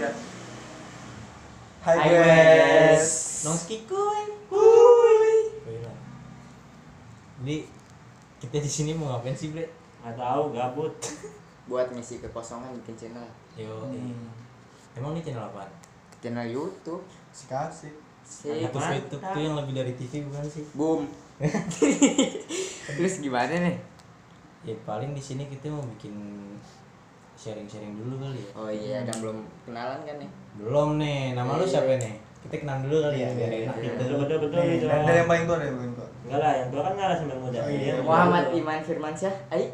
Ya. Hai Hai, guys. Nongski kuy. Kuy. Jadi kita di sini mau ngapain sih, Bre? nggak tahu gabut Buat ngisi kekosongan bikin channel. Yo. Hmm. Emang ini channel apa? Channel YouTube. Sikasih. Sip. YouTube mantap. YouTube tuh yang lebih dari TV bukan sih? Boom. Terus gimana nih? Ya paling di sini kita mau bikin sharing-sharing dulu kali ya. Oh iya, ada belum kenalan kan nih? Belum nih, nama lu Iya. siapa nih? Kita kenal dulu kali ya, biar enak Iya. gitu. betul betul betul Nih, dari, yang paling tua dari yang paling tua. enggak lah yang tua kan nggak sembilan muda Oh, iya. Muhammad. Iman Firmansyah. Ai.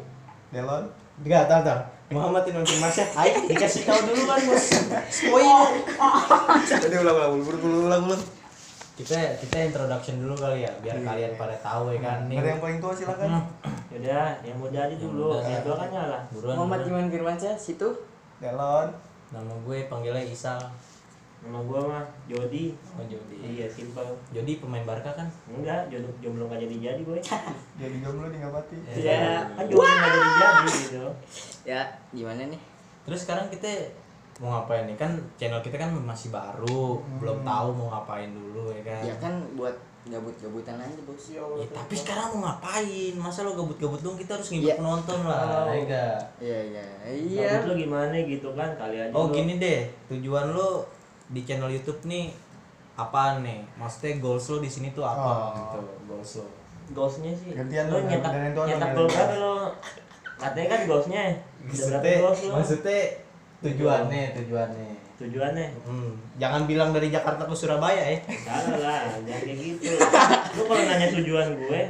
Delon. Enggak, tahu tahu. Muhammad Inul Masya. Ayo dikasih tahu dulu kan, Bos. Spoiler. Jadi ulang-ulang, ulang-ulang, ulang. Kita kita introduction dulu kali ya, biar Iya. kalian pada tahu ya kan. Nih. Yang paling tua silakan. Yaudah, yang muda aja dulu. Yang tua kan nyala. Buruan. Muhammad. Iman Firmansyah situ. Delon. Nama gue panggilnya Isa. Nama gua mah Jody. Oh, Jody. Iya, simpel. Jody pemain Barca kan? Enggak, jodoh jomblo nggak jadi jadi boy. Jadi jomblo tinggal mati. Iya. Kan jomblo nggak jadi jadi gitu. Ya, gimana nih? Terus sekarang kita mau ngapain nih? Kan channel kita kan masih baru, Hmm. belum tahu mau ngapain dulu ya kan. Ya kan buat gabut-gabutan aja, Bos. Ya, tapi sekarang mau ngapain? Masa lo gabut-gabut dong? Kita harus ngibut Iya. penonton lah. Oh. ya? Iya, iya. Iya. Gabut lu gimana gitu kan kali aja. Oh lu. gini deh, tujuan lo di channel YouTube nih apaan nih? Maksudnya goals lo di sini tuh apa Oh. gitu? Goals lo. Goalsnya sih. Gantian dong, nyetak nyetak gol berapa lo? Katanya kan goalsnya. Maksudnya, goals lo? maksudnya tujuannya, tujuannya. Tujuannya? Hmm, jangan bilang dari Jakarta ke Surabaya ya. Salah lah, jangan kayak gitu. Lu kalau nanya tujuan gue,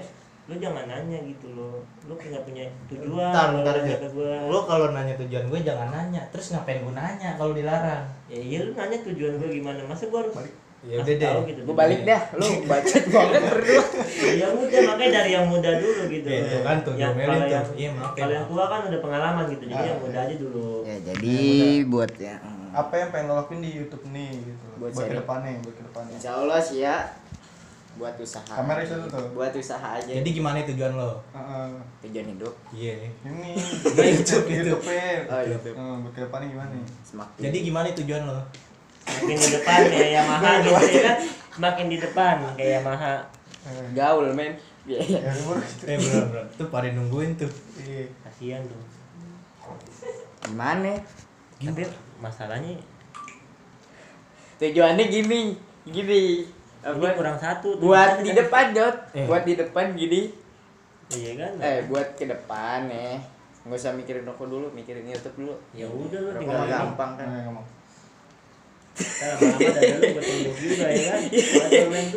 lu jangan nanya gitu lo. Lu nggak punya tujuan. Ntar, ntar aja. Lo kalau nanya tujuan gue jangan nanya. Terus ngapain gue nanya kalau dilarang? Ya iya lu nanya tujuan gue gimana? Masa gue harus Ya udah deh. gitu. Gue balik dah. Lu bacot banget berdua. Ya udah makanya dari yang muda dulu gitu. Ya, itu kan tuh, Yang kalau tuh. yang Iya, ya, kalau yang tua kan udah pengalaman gitu. Jadi Ah, yang muda aja dulu. Ya, jadi buat ya. hmm. Apa yang pengen lo lakuin di YouTube nih gitu. Buat Buat, ke depannya, buat ke depannya. Insya Allah sih ya buat usaha. Kamera itu tuh. Buat usaha aja. Jadi gimana tujuan lo? Heeh. tujuan hidup Iya. Ini YouTube, YouTube ya. Oh, YouTube. Eh, buat ke depannya gimana nih? semakin. Jadi gimana tujuan lo? Makin di depan kayak Yamaha gitu ya kan. Makin di depan kayak Yamaha. Eh, gaul men. Iya. Ya, bro. Eh bener bener. Tuh pada nungguin tuh. Iya. Kasihan tuh. Gimana? Tapi masalahnya Tujuannya gini, gini. ini Apa? kurang satu. tuh. Buat di depan dot. Eh. Buat di depan gini. Iya kan? Eh, buat ke depan nih. Nggak usah mikirin rokok dulu, mikirin YouTube dulu. Ya udah lu tinggal ini. gampang kan. Ya kan. Iya,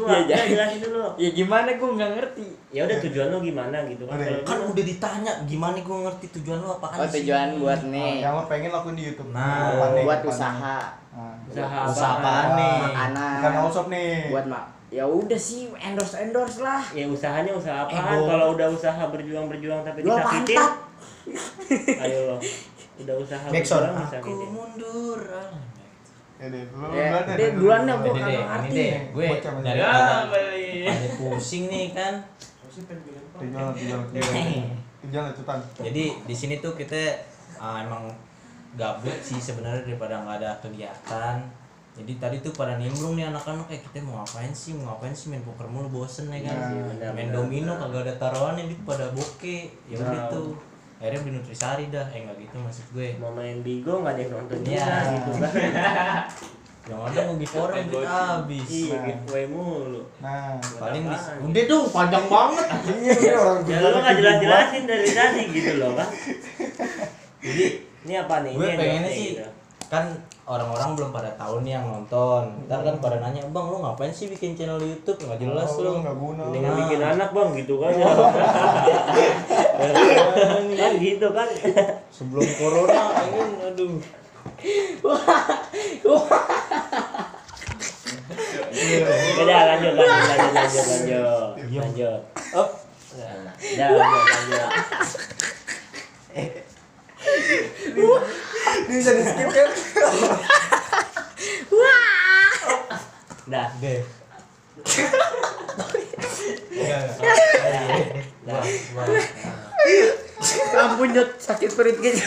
ya, jangan. jelasin dulu. Ya gimana gue nggak ngerti. Ya udah tujuan lu gimana gitu kan. Kalau Kan udah ditanya gimana gue ngerti tujuan lo apaan Oh, sih? tujuan buat Ah, nih. yang lo pengen lakuin di YouTube. Nah, buat ke depannya. usaha. Nah, usaha Usaha apaan? nih? Makanan. Bukan all shop nih. Buat mak. Ya udah sih endorse endorse lah. Ya usahanya usaha Eh, apaan? gua- Kalau udah usaha berjuang-berjuang tapi Jual disakitin. pantat. Ayo lo. Udah usaha Nexon. berjuang Aku disakitin. mundur. Ya deh, lu Ya, deh, deh, dulu. duluan Ini deh, kagak ini ngerti. deh. Gue Ya, pada beli. pada pusing nih kan. Lo. Tujuan lo, Tutan. Jadi di sini tuh kita ah, emang gabut sih sebenarnya daripada nggak ada kegiatan. Jadi tadi tuh pada nimbrung nih anak-anak kayak kita mau ngapain sih, mau ngapain sih main poker mulu bosen ya kan. Benar, main benar, domino kagak ada taruhannya di pada bokeh. Ya udah tuh. Akhirnya beli nutrisari dah. Eh nggak gitu maksud gue. Mau main bigo nggak ada yang nonton Iya. juga gitu kan. Yang ada mau give orang duit habis. Iya, Nah. giveaway mulu. Nah, Paling Apaan? udah dong panjang banget. iya iya orang Ya lu nggak jelas-jelasin dari tadi gitu loh kan. Jadi Ini apa nih? gue Ini pengennya sih gitu. kan orang-orang belum pada tahu nih yang nonton ntar kan pada nanya bang lu ngapain sih bikin channel YouTube nggak jelas Oh, lu nggak guna. Dengan Nah. bikin anak bang gitu kan ya. kan gitu kan. sebelum corona pengen aduh Udah lanjut lanjut lanjut lanjut lanjut. Lanjut. oh Udah lanjut lanjut. Ini bisa di skip kan? Deh. Wah, wah. Ampun nyot sakit perut gitu.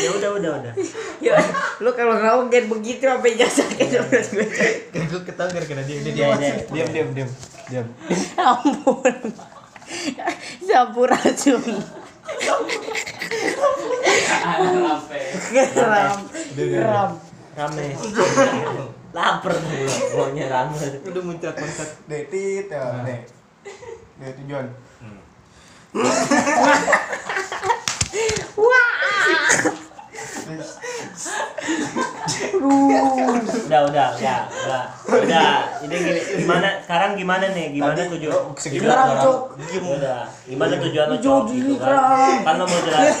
Ya udah udah udah. Ya, lu kalau ngomongin begitu apa jasa gitu menurut gue. Kan gue ketawa gara-gara dia dia Iya, iya. diam diam diam diam Ampun. Sampurasun. Geram. Geram. Rame. Lapar tuh pokoknya rame. udah muncrat muncrat Dek, tit ya, dek. Dek tujuan. Udah, udah, udah, udah. Udah. Ini gini, gimana sekarang gimana nih? Gimana tujuan? Cok. Udah. Gimana tujuan lo, Cok? Gitu kan. Kan lo mau jelas.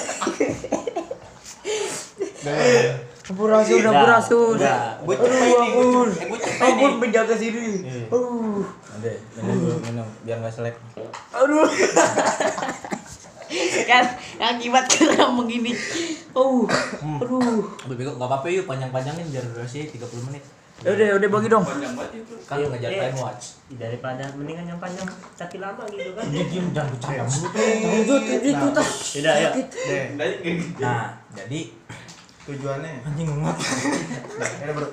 Sampurasun, Udah, udah. gue cepet nih gue Ampun. cepet gue nih menjaga diri. Aduh. Ada, minum dulu, minum biar nggak selek. Aduh. kan akibat geram begini. Oh. Aduh. Udah bego, nggak apa-apa yuk panjang-panjangin biar durasi 30 menit. Ya udah, udah bagi dong. Kan Iya, ngejar iya. time watch. Daripada mendingan yang panjang tapi lama gitu kan. Diem jangan bercanda mulu. Lanjut, itu tuh. Udah, ayo. Dek, Nah, jadi tujuannya. anjing nggak Nah, ini bro.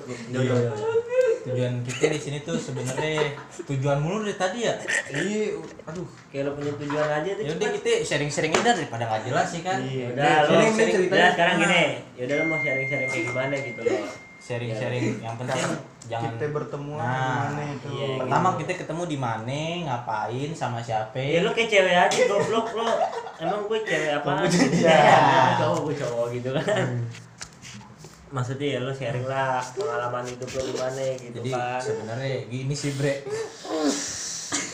Tujuan kita di sini tuh sebenarnya tujuan mulu dari tadi ya. Iya, aduh. Kayak lo punya tujuan aja tuh. Ya udah kita sharing-sharing aja daripada nggak jelas sih kan. Iya. Udah, lo Sharing, sharing, sharing. udah sekarang gini. Ya udah lo mau sharing-sharing kayak gimana gitu loh. Sharing-sharing yang penting jangan Kita bertemu Nah, di mana itu. iya, Pertama kita ketemu di mana, ngapain, sama siapa? Ya lo kayak cewek aja goblok lo. Emang gue cewek apa? Ya, gue cowok gue cowok gitu kan. Maksudnya ya lo sharing lah pengalaman hidup lo gimana gitu Jadi kan. sebenarnya gini sih bre,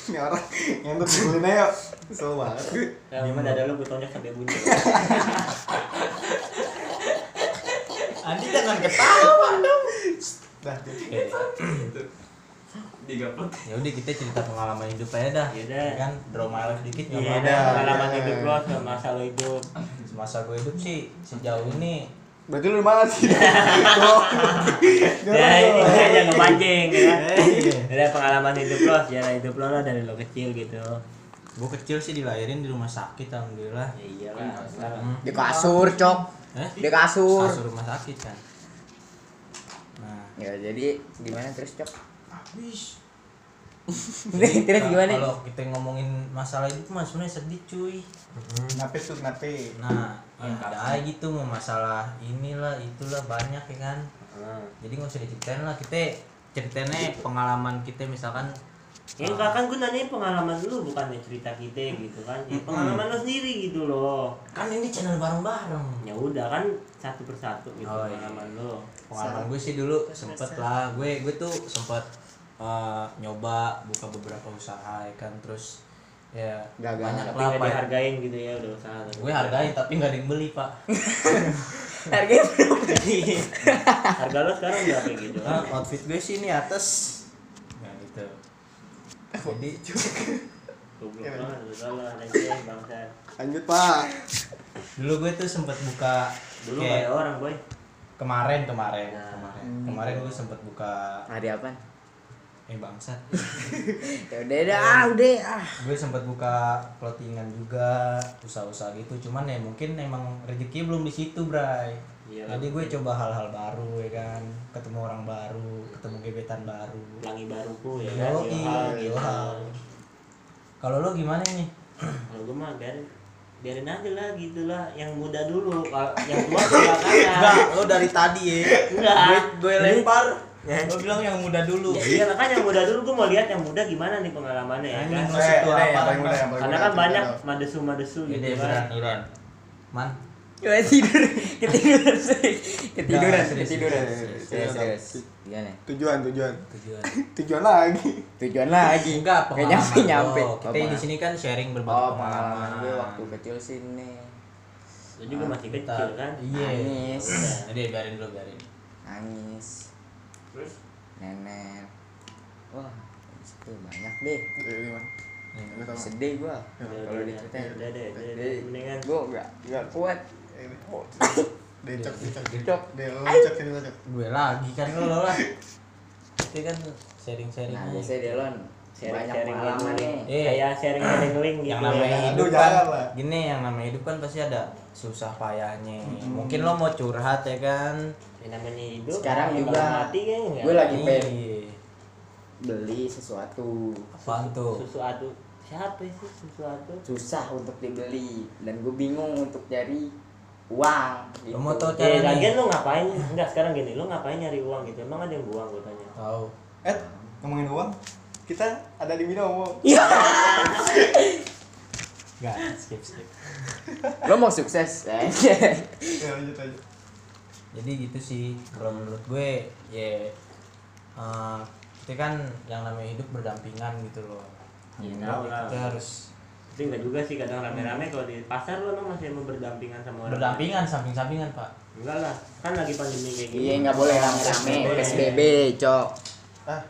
Ini orang ngentot sebelumnya ya. Kesel banget gue. Ya, gimana ada lo gue tonjok sampai bunyi. Andi jangan ketawa dong. Dah, Dek. Ya udah kita cerita pengalaman hidup aja dah. Yaudah. Ya kan draw my life dikit nggak Iya, apa-apa. pengalaman hidup lo sama masa lo hidup. Masa gue hidup sih sejauh ini Berarti lu di mana sih? Ya ini aja ngepancing ya. Ada pengalaman hidup lo, sejarah hidup lo lah dari lo kecil gitu. gue kecil sih dilahirin di rumah sakit alhamdulillah. Ya iyalah. Hmm. Di kasur, Cok. Eh? Di kasur. Kasur rumah sakit kan. Nah, Ya, jadi gimana terus, Cok? habis. terus gimana? Kalau kita ngomongin masalah hidup mah sebenarnya sedih cuy. Kenapa tuh kenapa? Nah, ya ada aja gitu mau masalah inilah itulah banyak ya kan. Hmm. Jadi nggak usah diceritain lah kita ceritainnya pengalaman kita misalkan Ya enggak kan gue nanya pengalaman lu bukan cerita kita gitu kan. Ya, pengalaman lo sendiri gitu loh. kan ini channel bareng-bareng. Ya udah kan satu persatu gitu Oh, iya. pengalaman lo. Pengalaman gue sih dulu sempet lah gue gue tuh sempet eh, nyoba buka beberapa usaha ya kan terus ya Gagal. banyak Tapi lah nggak Pak. dihargain gitu ya udah usaha. gue hargain tapi nggak ada yang beli pak Harganya berapa? Harga lo sekarang berapa gitu? Nah, outfit gue sih ini atas nah gitu jadi Goblok banget lu salah anjing bangsa. Lanjut, Pak. dulu gue tuh sempet buka Dulu kayak orang boy. kemarin kemarin Nah. kemarin kemarin gue sempet buka Hari apa? Eh bangsat. Ya udah dah, ah, udah ah. gue sempat buka clothingan juga usaha-usaha gitu. Cuman ya mungkin emang rezeki belum di situ bray. Iya, jadi gue coba hal-hal baru ya kan. Ketemu orang baru ketemu gebetan baru. Pelangi baruku ya kan. Yo, iya, gitu. kalau lo gimana nih Kalau gue mah biarin biarin aja lah gitu lah. Yang muda dulu kalau yang tua belakangan lo dari tadi ya. Enggak. Gue lempar lo bilang yang muda dulu ya iya makanya yang muda dulu gue mau lihat yang muda gimana nih pengalamannya ya kan Lo situ Eh, apa, yang paling muda, yang karena kan banyak dong. madesu madesu Ini gitu Iran kan Iran man Coba tidur, ketiduran sih. Ketiduran, ketiduran. serius, serius. Gimana? Tujuan, tujuan. tujuan Tujuan lagi. Tujuan lagi. enggak Nggak pengalaman nyampe nyampe. kita di sini kan sharing berbagi Oh, pengalaman gue waktu kecil sini. lu juga masih kecil kan iya Nangis. jadi biarin dulu biarin Nangis. Nenek. Wah, itu banyak deh. Eh, gimana? Lu tahu. Sedih gua. Kalau diceritain. udah deh. Mendingan. Gua enggak enggak kuat. Ini. Deh, cok, cok. Cok. Deh, lu cok sini, cok. gue lagi kan lo lah itu kan sharing sharing Nah, biasanya Delon sharing sharing pengalaman nih. Eh. kayak sharing sharing link gitu yang namanya Aduh, hidup kan lah. gini yang namanya hidup kan pasti ada susah payahnya. Mungkin lo mau curhat ya kan? Yang namanya hidup Sekarang juga mati kan gue lagi pengen Iya. beli sesuatu. Apaan tuh? Sesuatu. Siapa sih sesuatu? Susah untuk dibeli dan gue bingung untuk cari uang gitu. Lo mau tau ya caranya? lagian lu ngapain? Enggak sekarang gini lu ngapain nyari uang gitu? Emang ada yang buang gue tanya. Tahu. Eh, ngomongin uang, kita ada di Binomo. nggak skip skip. Lo mau sukses eh? Ya, lanjut aja. jadi gitu sih kalau menurut gue ya eh, kita kan yang namanya hidup berdampingan gitu loh. Iya, Jadi tahu lah. kita harus tapi enggak juga sih kadang rame-rame kalau di pasar lu emang masih mau berdampingan sama orang berdampingan samping-sampingan pak. Enggak lah kan lagi pandemi kayak gini. iya nggak boleh. Rame-rame psbb cok. Ah,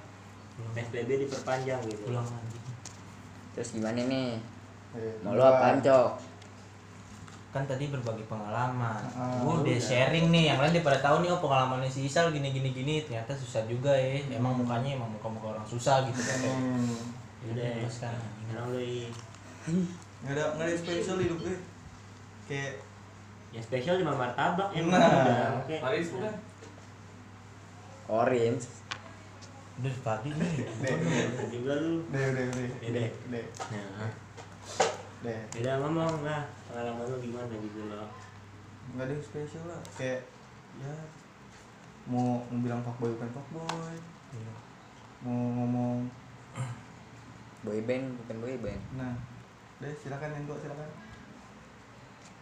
PSBB diperpanjang gitu. Pulang lagi terus gimana nih? Eh, mau lo apaan cok? Kan tadi berbagi pengalaman. Gue udah sharing nih yang lain dia pada tahu nih oh pengalamannya si Isal gini gini gini ternyata susah juga ya. Emang mukanya emang muka muka orang susah gitu kan. Hmm. udah Terus kan sekarang lu Nggak ada nggak ada spesial hidup gue. Kayak ya spesial cuma martabak ya Nah. udah oke. Paris bukan? orange udah tadi nih. Deh, juga lu. Deh, deh, deh, Iya, deh, deh. deh, nah. Deh. ngomong lah. Pengalaman lu gimana gitu loh. Nggak ada yang spesial lah. Kayak ya mau bilang fuckboy bukan fuckboy. Mau ngomong, boy band bukan boy band nah, deh silakan yang tua silakan.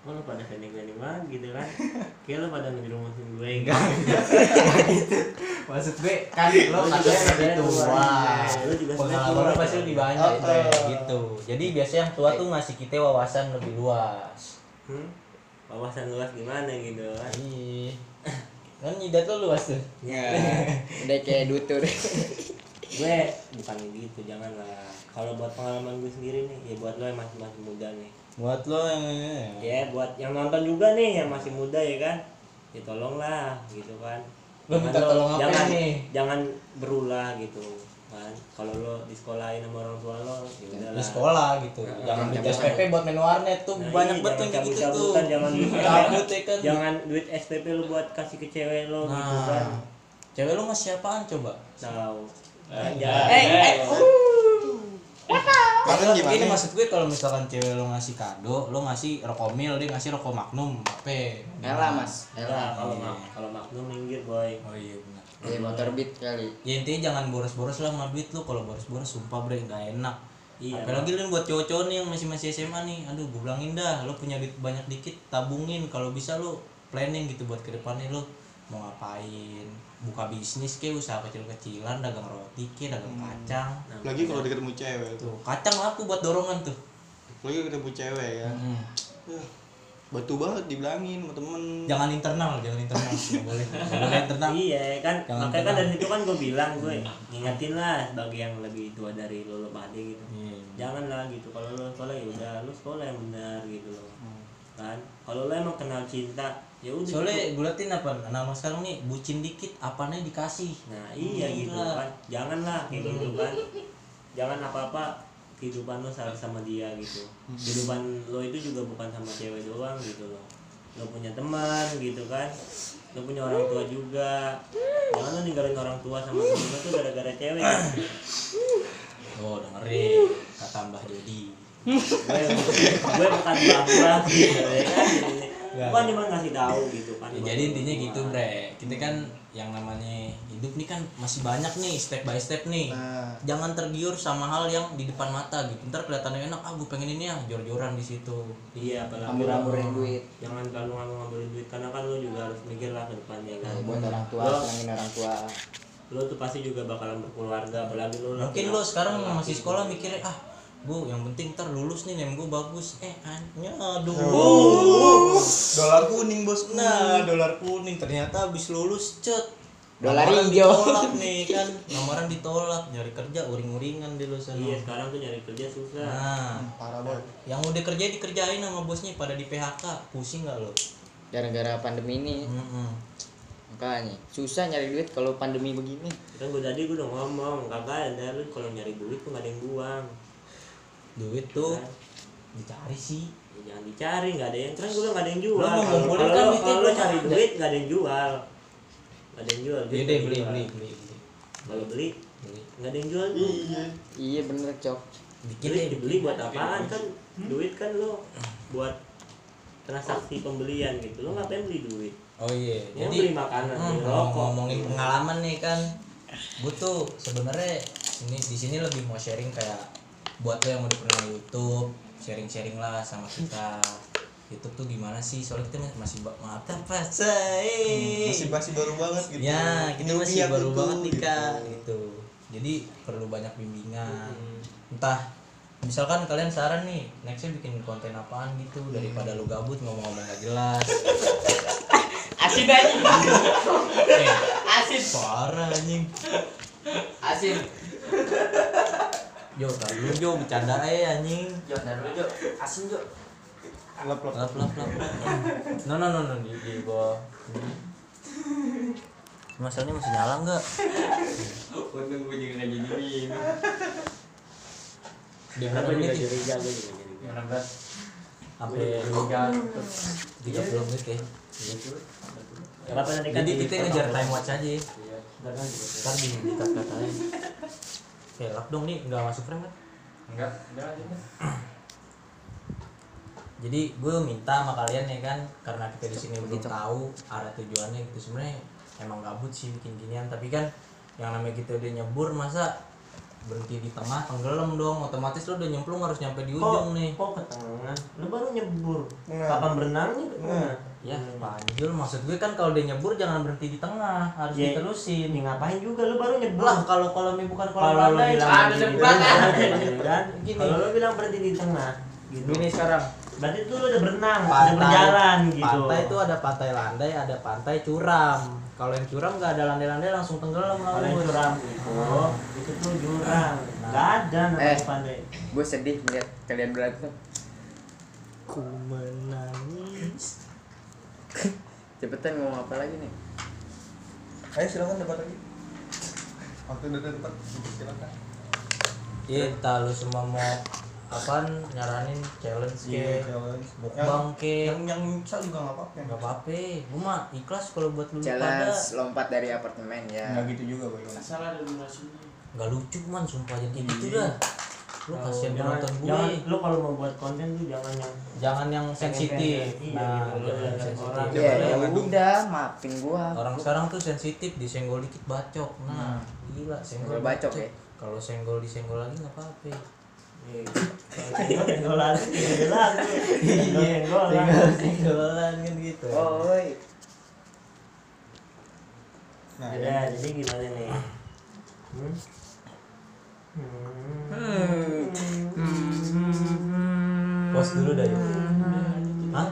Kok lu pada sending-sending banget gitu kan? Kayak lu pada ngerumusin gue gitu. Maksud gue kan lo katanya lebih tua. Lu juga pengalaman lo tua. pasti lebih banyak. Oh, oh. gitu. Jadi biasanya yang tua tuh ngasih kita wawasan lebih luas. Hmm? wawasan luas gimana gitu? Kan iya. Kan jidat lo luas tuh. Ya udah kayak dutur gue bukan gitu jangan lah kalau buat pengalaman gue sendiri nih ya buat lo yang masih masih muda nih. Buat lo yang ya. Buat yang nonton juga nih yang masih muda ya kan? Ya tolonglah gitu kan. Lo minta tolong apa jangan, nih? jangan berulah gitu kan. Kalau lo di sekolahin sama orang tua lo ya udahlah. di sekolah gitu. Nah, jangan duit SPP buat main warnet tuh Nah, banyak iya, banget yang jangan kayak gitu tuh. jangan duit cabut ya kan? jangan duit SPP lo buat kasih ke cewek lo gitu kan. Nah cewek lo ngasih apaan coba? Tahu Eh, jangan eh, eh, Maksudnya gimana? Ini maksud gue kalau misalkan cewek lo ngasih kado, lo ngasih rokok mil, dia ngasih rokok magnum, apa? Ella mas Nah, Ella kalau mak kalau Magnum minggir boy Oh iya benar. ya motor beat kali Ya intinya jangan boros-boros lah sama duit lo. Kalau boros-boros sumpah bre nggak enak. Iya, Apalagi lu buat cowok-cowok nih yang masih masih SMA nih. Aduh, gue bilangin dah, lo punya duit banyak dikit, tabungin. Kalau bisa lo planning gitu buat ke depannya lo mau ngapain buka bisnis ke usaha kecil-kecilan dagang roti ke dagang kacang Lagi kalau deket ketemu cewek tuh. tuh kacang laku buat dorongan tuh Lagi ketemu cewek ya. Mm. Ya, Batu banget dibilangin sama temen. jangan internal jangan internal nggak boleh nggak boleh internal iya kan Jangan makanya kan tenang. dari situ kan gue bilang gue ngingetin lah sebagai yang lebih tua dari lo lo pada gitu Iya. jangan lah gitu kalau lo sekolah ya udah lo sekolah yang benar gitu loh kan kalau lo emang kenal cinta ya udah soalnya gue liatin apa nama sekarang nih bucin dikit apanya dikasih. Nah iya gitu Gila. kan. Jangan lah kayak gitu kan. Jangan apa apa kehidupan lo harus sama dia gitu. Kehidupan lo itu juga bukan sama cewek doang gitu loh. Lo punya teman gitu kan. Lo punya orang tua juga. Jangan lo ninggalin orang tua sama temen lo tuh gara-gara cewek. Oh dengerin. Kata Mbah Jody gue gue bukan bangga gitu ya kan. Bukan cuma ngasih tahu gitu kan. Ya, jadi intinya gitu bre. Kita kan yang namanya hidup nih kan masih banyak nih step by step nih. Nah, jangan tergiur sama hal yang di depan mata gitu. Ntar kelihatannya enak ah gue pengen ini ya jor-joran di situ. Iya apalagi lo- duit. jangan kalau ngambil duit karena kan lo juga harus mikir lah ke depannya kan. Buat orang tua senangin orang tua. lo tuh pasti juga bakalan berkeluarga apalagi lo mungkin lo sekarang masih sekolah mikirnya ah bu yang penting ntar lulus nih nem gue bagus. Eh annya aduh. Dolar kuning bos. nah dolar kuning. Ternyata habis lulus cet. Dolar hijau. ditolak nih kan. Lamaran ditolak nyari kerja uring-uringan di lo sana iya sekarang tuh nyari kerja susah. Nah Parah banget. yang udah kerja dikerjain sama bosnya pada di PHK pusing nggak lo? Gara-gara pandemi ini. Mm-mm. makanya susah nyari duit kalau pandemi begini. Kan gue tadi gue udah ngomong kagak ada lu kalau nyari duit tuh gak ada yang buang duit tuh. Kan? dicari sih. Ya, jangan dicari nggak ada yang kan gue nggak ada yang jual. mau kalau ngumpulin kalau kan lo- cari duit nggak ada yang jual. Nggak ada yang jual duit beli deh beli beli beli beli. Kalau beli nggak ada yang jual tuh. Iya bener cok. Bikin deh dibeli buat apaan kan? Duit kan lo buat transaksi pembelian gitu. Lo ngapain beli duit? Oh iya. Mau jadi beli makanan Hmm, beli rokok. ngomongin pengalaman nih kan. Gue tuh sebenarnya ini di sini lebih mau sharing kayak buat lo yang udah pernah YouTube sharing-sharing lah sama kita. YouTube tuh gimana sih? Soalnya kita masih ba- maaf apa say masih masih baru banget gitu. Ya kita Newbie masih baru tuh, banget nih gitu. kak gitu. Jadi perlu banyak bimbingan. Entah misalkan kalian saran nih nextnya bikin konten apaan gitu daripada lu gabut ngomong-ngomong gak jelas. Asin aja. Eh asin parah anjing. Asin Jo, dulu Jo, bercanda aja anjing. Jo, dulu Jo, asin Jo lap lap Lap lap lap. No no no no di di bawah. Masalahnya masih nyala enggak? untung gue juga jadi ini Di berapa menit? juga curiga enam belas Sampai tiga puluh menit ya. Gak apa nanti kan Jadi di- kita ngejar time watch aja. ya. iya Ntar kan juga. Ntar di di aja. Lap dong nih, nggak masuk frame kan? enggak lanjut deh. Jadi gue minta sama kalian ya kan, karena kita di sini belum tahu arah tujuannya gitu sebenarnya emang gabut sih bikin ginian, tapi kan yang namanya kita udah nyebur masa berhenti di tengah tenggelam dong otomatis lo udah nyemplung harus nyampe di Kok, ujung nih kok ke tengah? Lu baru nyebur. Tengah. Kapan berenangnya ke tengah? Ya panjul maksud gue kan kalau dia nyebur jangan berhenti di tengah harus Ya, diterusin Ini ngapain juga lu baru nyebur? lah kalau kalau ini bukan kolam Kalau lu landai bilang berhenti ada di debat, tengah, gitu kan? Kalau lu bilang berhenti di tengah, gitu. gini sekarang Berarti tuh lu udah berenang, udah pantai berjalan gitu. pantai itu ada pantai landai ada pantai curam kalau yang curam nggak ada landai-landai langsung tenggelam Kalau yang curam itu, itu tuh jurang. Nah. Gak ada namanya Eh. pandai. gue sedih melihat kalian berantem ku menangis cepetan ngomong apa lagi nih? Ayo silakan debat lagi. Waktu udah debat silakan. Iya entah lu semua mau apaan nyaranin challenge Iya, ke challenge. mukbang ke. Yang yang bisa juga nggak apa-apa. Nggak apa-apa gue mah ikhlas kalau buat lu pada. challenge lompat dari apartemen ya. Nggak gitu juga boy asal ada durasinya. Nggak lucu man sumpah jadi kayak gitu dah lu kasihan jangan, penonton gue jangan, lu kalau mau buat konten tuh jangan yang jangan yang sensitif Iya, nah gitu. jangan sensitif ya Jangan- ya udah maafin gua orang sekarang tuh sensitif disenggol dikit bacok nah gila senggol bacok ya? kalau senggol disenggol lagi nggak apa-apa Iya. Senggolan gitu senggolan. senggol senggolan kan gitu oi nah ya. jadi gimana nih? Hmm? Hmm. pos dulu dah yuk. Hah?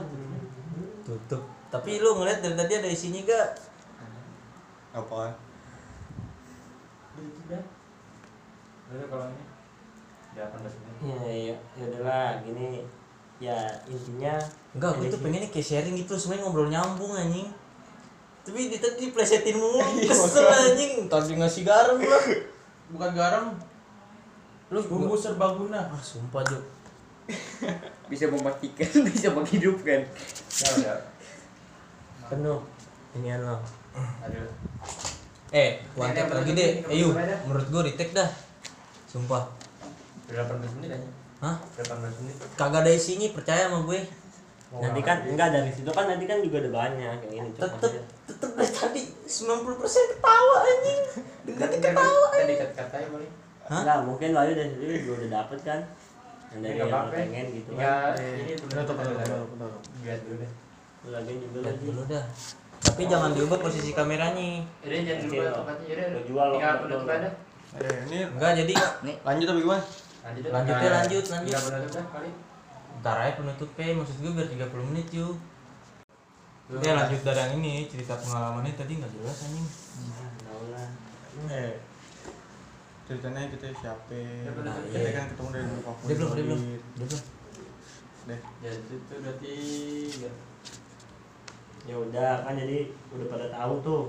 tutup. Tapi lu ngeliat dari tadi ada isinya gak? Apa? Udah kalau ini. Delapan belas menit Ya, ya, ya udahlah, gini. Ya intinya Enggak, gue tuh pengennya kayak sharing gitu, semuanya ngobrol nyambung anjing. Tapi di tadi diplesetin mulu, kesel anjing. Tadi ngasih garam lah. bukan garam Lu bumbu serbaguna Ah, sumpah, Jo. bisa mematikan bisa menghidupkan ya udah penuh inian lo. aduh Eh, one take lagi menurut deh. Ayo, menurut gue retake dah. Sumpah. delapan belas menit aja Hah? delapan belas menit Kagak ada isinya, percaya sama gue. Nanti kan enggak dari situ kan nanti kan juga ada banyak yang ini Tetep, tetep dari tadi 90% ketawa anjing. Dengerin ketawa. tadi kata ya boleh Hah? Enggak, mungkin Wahyu dari situ juga udah dapet kan. Yang dari yang lo pengen gitu kan. ini Tutup, tutup, tutup, tutup. lihat dulu deh lagi juga lagi. dulu dah. Tapi jangan diubah posisi kameranya. Udah jangan dulu Oke, tempatnya udah Lo jual lo, tinggal penutup aja eh ini Enggak, jadi lanjut apa gimana lanjut Lanjut ya, lanjut, lanjut. tinggal penutup dah kali Ntar aja penutupnya, maksud gue biar 30 menit yuk Ya lanjut dari yang ini, cerita pengalamannya tadi nggak jelas anjing Tahu lah. eh ceritanya kita siapa Nah, kita iya. kan ketemu dari dulu Dia belum, dia belum, dia belum deh. Ya itu berarti Ya. Udah kan jadi udah pada tahu tuh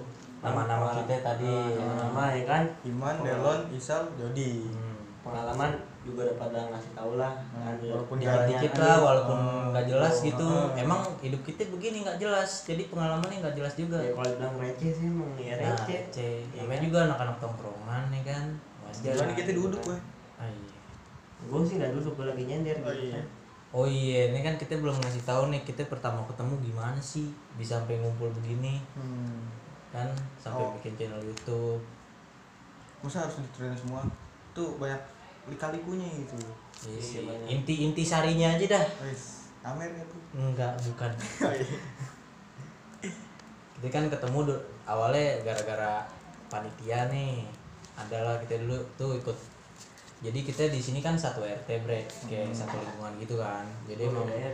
nama-nama kita tadi. Nama ya kan? Iman, Delon, Isal, Jody. Hmm. pengalaman juga udah pada ngasih tau lah kan? Walaupun dikit-dikit Aduh, lah walaupun nggak jelas Oh, gitu. Oh. emang hidup kita begini nggak jelas. Jadi pengalamannya nggak jelas juga. Ya kalau bilang receh sih emang ya nah, receh. receh. Iya namanya kan? juga anak-anak tongkrongan ya kan lah. kita duduk, weh. Ah, iya. gue sih nggak duduk gue lagi nyender Oh, gitu iya. oh iya ini kan kita belum ngasih tahu nih kita pertama ketemu gimana sih bisa sampai ngumpul begini Hmm. kan sampai Oh. bikin channel YouTube Masa harus diceritain semua? Tuh banyak lika-likunya gitu. Iya Iya, banyak. inti-inti sarinya aja dah Wes, Amer ya tuh. enggak bukan Oh, kita kan ketemu awalnya gara-gara panitia nih adalah kita dulu tuh ikut. Jadi kita di sini kan satu RT bre. Kayak satu lingkungan gitu kan. Jadi Gue emang iya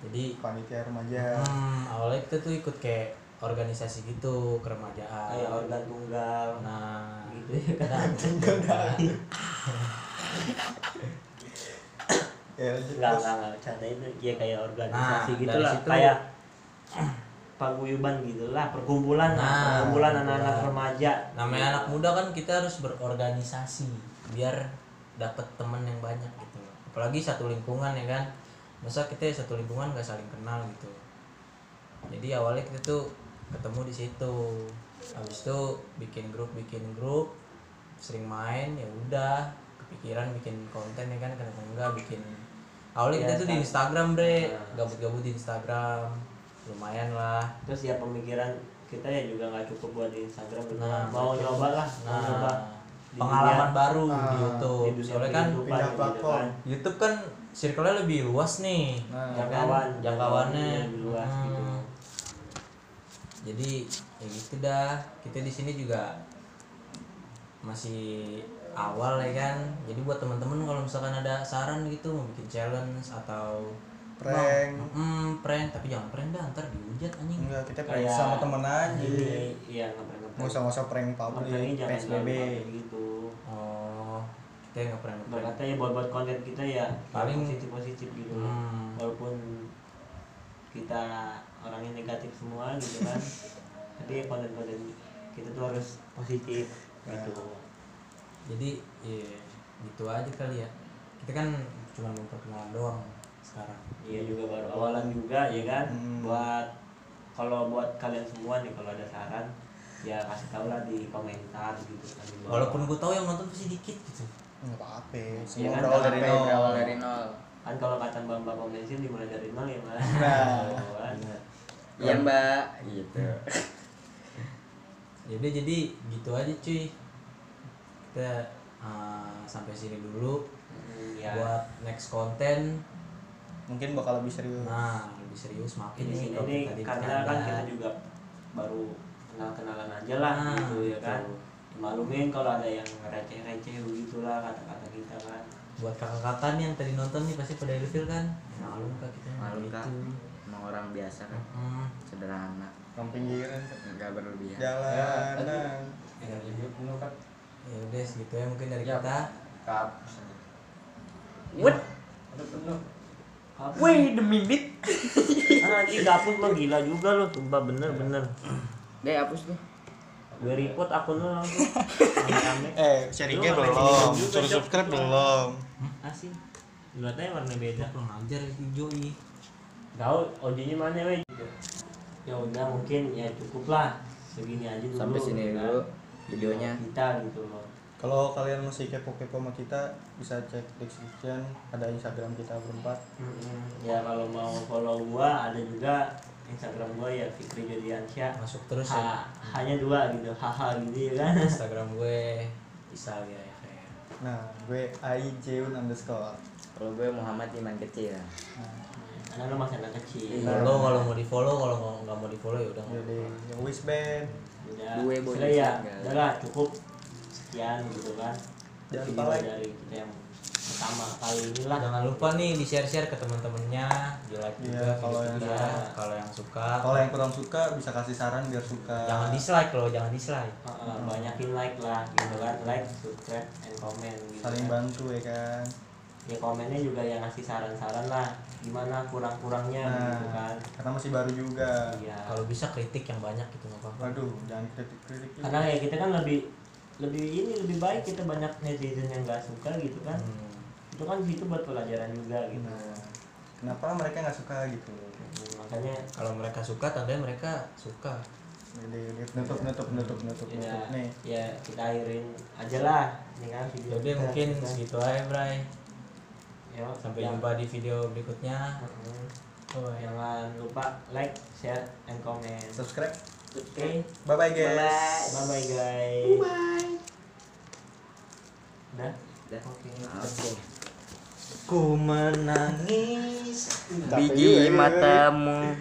jadi Panitia remaja. hmm, awalnya kita tuh ikut kayak organisasi gitu keremajaan. Kayak organ tunggal. Nah gitu. ya kan nah, Ya, lanjut, nggak Bos. nggak nggak bercanda itu. Ya kayak organisasi Nah, gitu lah situ- kayak paguyuban gitu lah perkumpulan lah Nah, perkumpulan anak-anak remaja. Namanya anak muda kan kita harus berorganisasi biar dapat teman yang banyak gitu. Apalagi satu lingkungan ya kan. Masa kita satu lingkungan gak saling kenal gitu. Jadi awalnya kita tuh ketemu di situ. Habis itu bikin grup bikin grup sering main ya udah. Kepikiran bikin konten ya kan kenapa enggak bikin. Awalnya kita Iya, tuh di kan. Instagram bre. Nah. gabut-gabut di Instagram lumayan lah terus ya pemikiran kita ya juga nggak cukup buat di Instagram gitu Nah, kan. mau nyoba lah mau nah nyoba di pengalaman dunia- baru di Ah, YouTube di soalnya kan pindah gitu platform. kan. YouTube kan circle-nya lebih luas nih Nah, ya kan? jangkauan jangkauannya lebih luas Hmm. gitu jadi ya gitu dah kita di sini juga masih awal ya kan jadi buat teman-teman kalau misalkan ada saran gitu mau bikin challenge atau Prank. hmm, prank. Tapi jangan prank dah ntar dihujat anjing. Enggak, kita prank Kayak sama temen aja. iya ngeprank Nggak usah nggak usah prank publik, jangan PSBB. gitu. Oh. Kita nggak prank prank berkata ya buat buat konten kita ya Paling- positif positif gitu. Hmm. walaupun kita orangnya negatif semua gitu kan. Tapi konten-konten kita tuh harus positif gitu. Jadi ya gitu aja kali ya. Kita kan cuma memperkenalan doang sekarang. Iya juga baru awalan juga ya kan? Hmm. buat kalau buat kalian semua nih kalau ada saran ya kasih tau lah di komentar gitu kan walaupun gue tahu yang nonton pasti dikit gitu. Enggak apa-apa. Iya Semua kan, berawal nggak dari nol. berawal dari nol. Kan kalau kata mbak mbak dimulai dari nol ya mas Nah. kan? iya mbak. gitu. Ya udah jadi gitu aja cuy. Kita uh, sampai sini dulu Hmm, ya buat next konten Mungkin bakal lebih serius. nah lebih serius makin ini nih ini karena kan kita juga baru kenal kenalan aja lah Nah, gitu ya kan gitu. maklumin kalau ada yang receh receh begitulah kata kata kita kan buat kakak-kakak nih yang tadi nonton nih pasti pada ilfil kan malum kak kita Malum, gitu. Kak. emang orang biasa kan Hmm. sederhana Orang pinggiran. nggak berlebihan Jalanan. ya udah segitu ya mungkin dari kita what Wait a minute. Anjing gapus mah gila juga lo Sumpah bener-bener deh hapus tuh. Gue report akun lo langsung. Eh, sharingnya belum. Suruh subscribe belum. Asin Lu katanya warna beda. Kurang ajar hijau ih Tahu OJ-nya mana weh? Ya udah mungkin ya cukup lah. Segini aja dulu. Sampai sini dulu videonya. Kita gitu loh Kalau kalian masih kepo-kepo sama kita, bisa cek description, ada Instagram kita berempat. Mm-mm. Ya kalau mau follow gua ada juga Instagram gua ya Fikri Jodiansyah masuk terus ya ha, hanya dua gitu haha gitu ya kan Instagram gue bisa ya. Nah, gue Ai Jeun underscore. kalau gue Muhammad Iman kecil Nah, karena lo masih anak kecil follow kalau mau di follow kalau nggak- nggak mau di follow ya udah jadi yang wish band. udah Gue boleh sudah ya udah lah cukup sekian gitu kan. Jangan lupa like. dari kita yang pertama kali ini lah. Jangan lupa nih di share share ke teman-temannya. Di like Iya, juga kalau yang suka. kalau yang suka. Kalau yang kurang suka bisa kasih saran biar suka. jangan dislike loh jangan dislike. Heeh, banyakin like lah gitu kan. Like subscribe and comment gitu saling kan. bantu ya kan. ya komennya juga yang ngasih saran-saran lah. Gimana kurang-kurangnya gitu nah kan. karena masih baru juga. Iya. Kalau bisa kritik yang banyak gitu nggak apa-apa. Waduh jangan kritik kritik karena ya kita kan lebih lebih ini lebih baik kita banyak netizen yang nggak suka gitu kan. Hmm. itu kan situ buat pelajaran juga gitu. Nah kenapa mereka nggak suka gitu? Makanya kalau mereka suka tandanya mereka suka. Jadi nutup nutup nutup nutup ya nutup nih. ya kita akhirin aja lah ini kan video jadi kita, mungkin gitu kan. segitu aja Bray. Ya, sampai yang- jumpa di video berikutnya. Mm-mm. oh, ya. jangan lupa like share and comment. Subscribe oke. Bye bye guys. Bye bye guys. Bye udah Udah. oke. Ku menangis. Biji matamu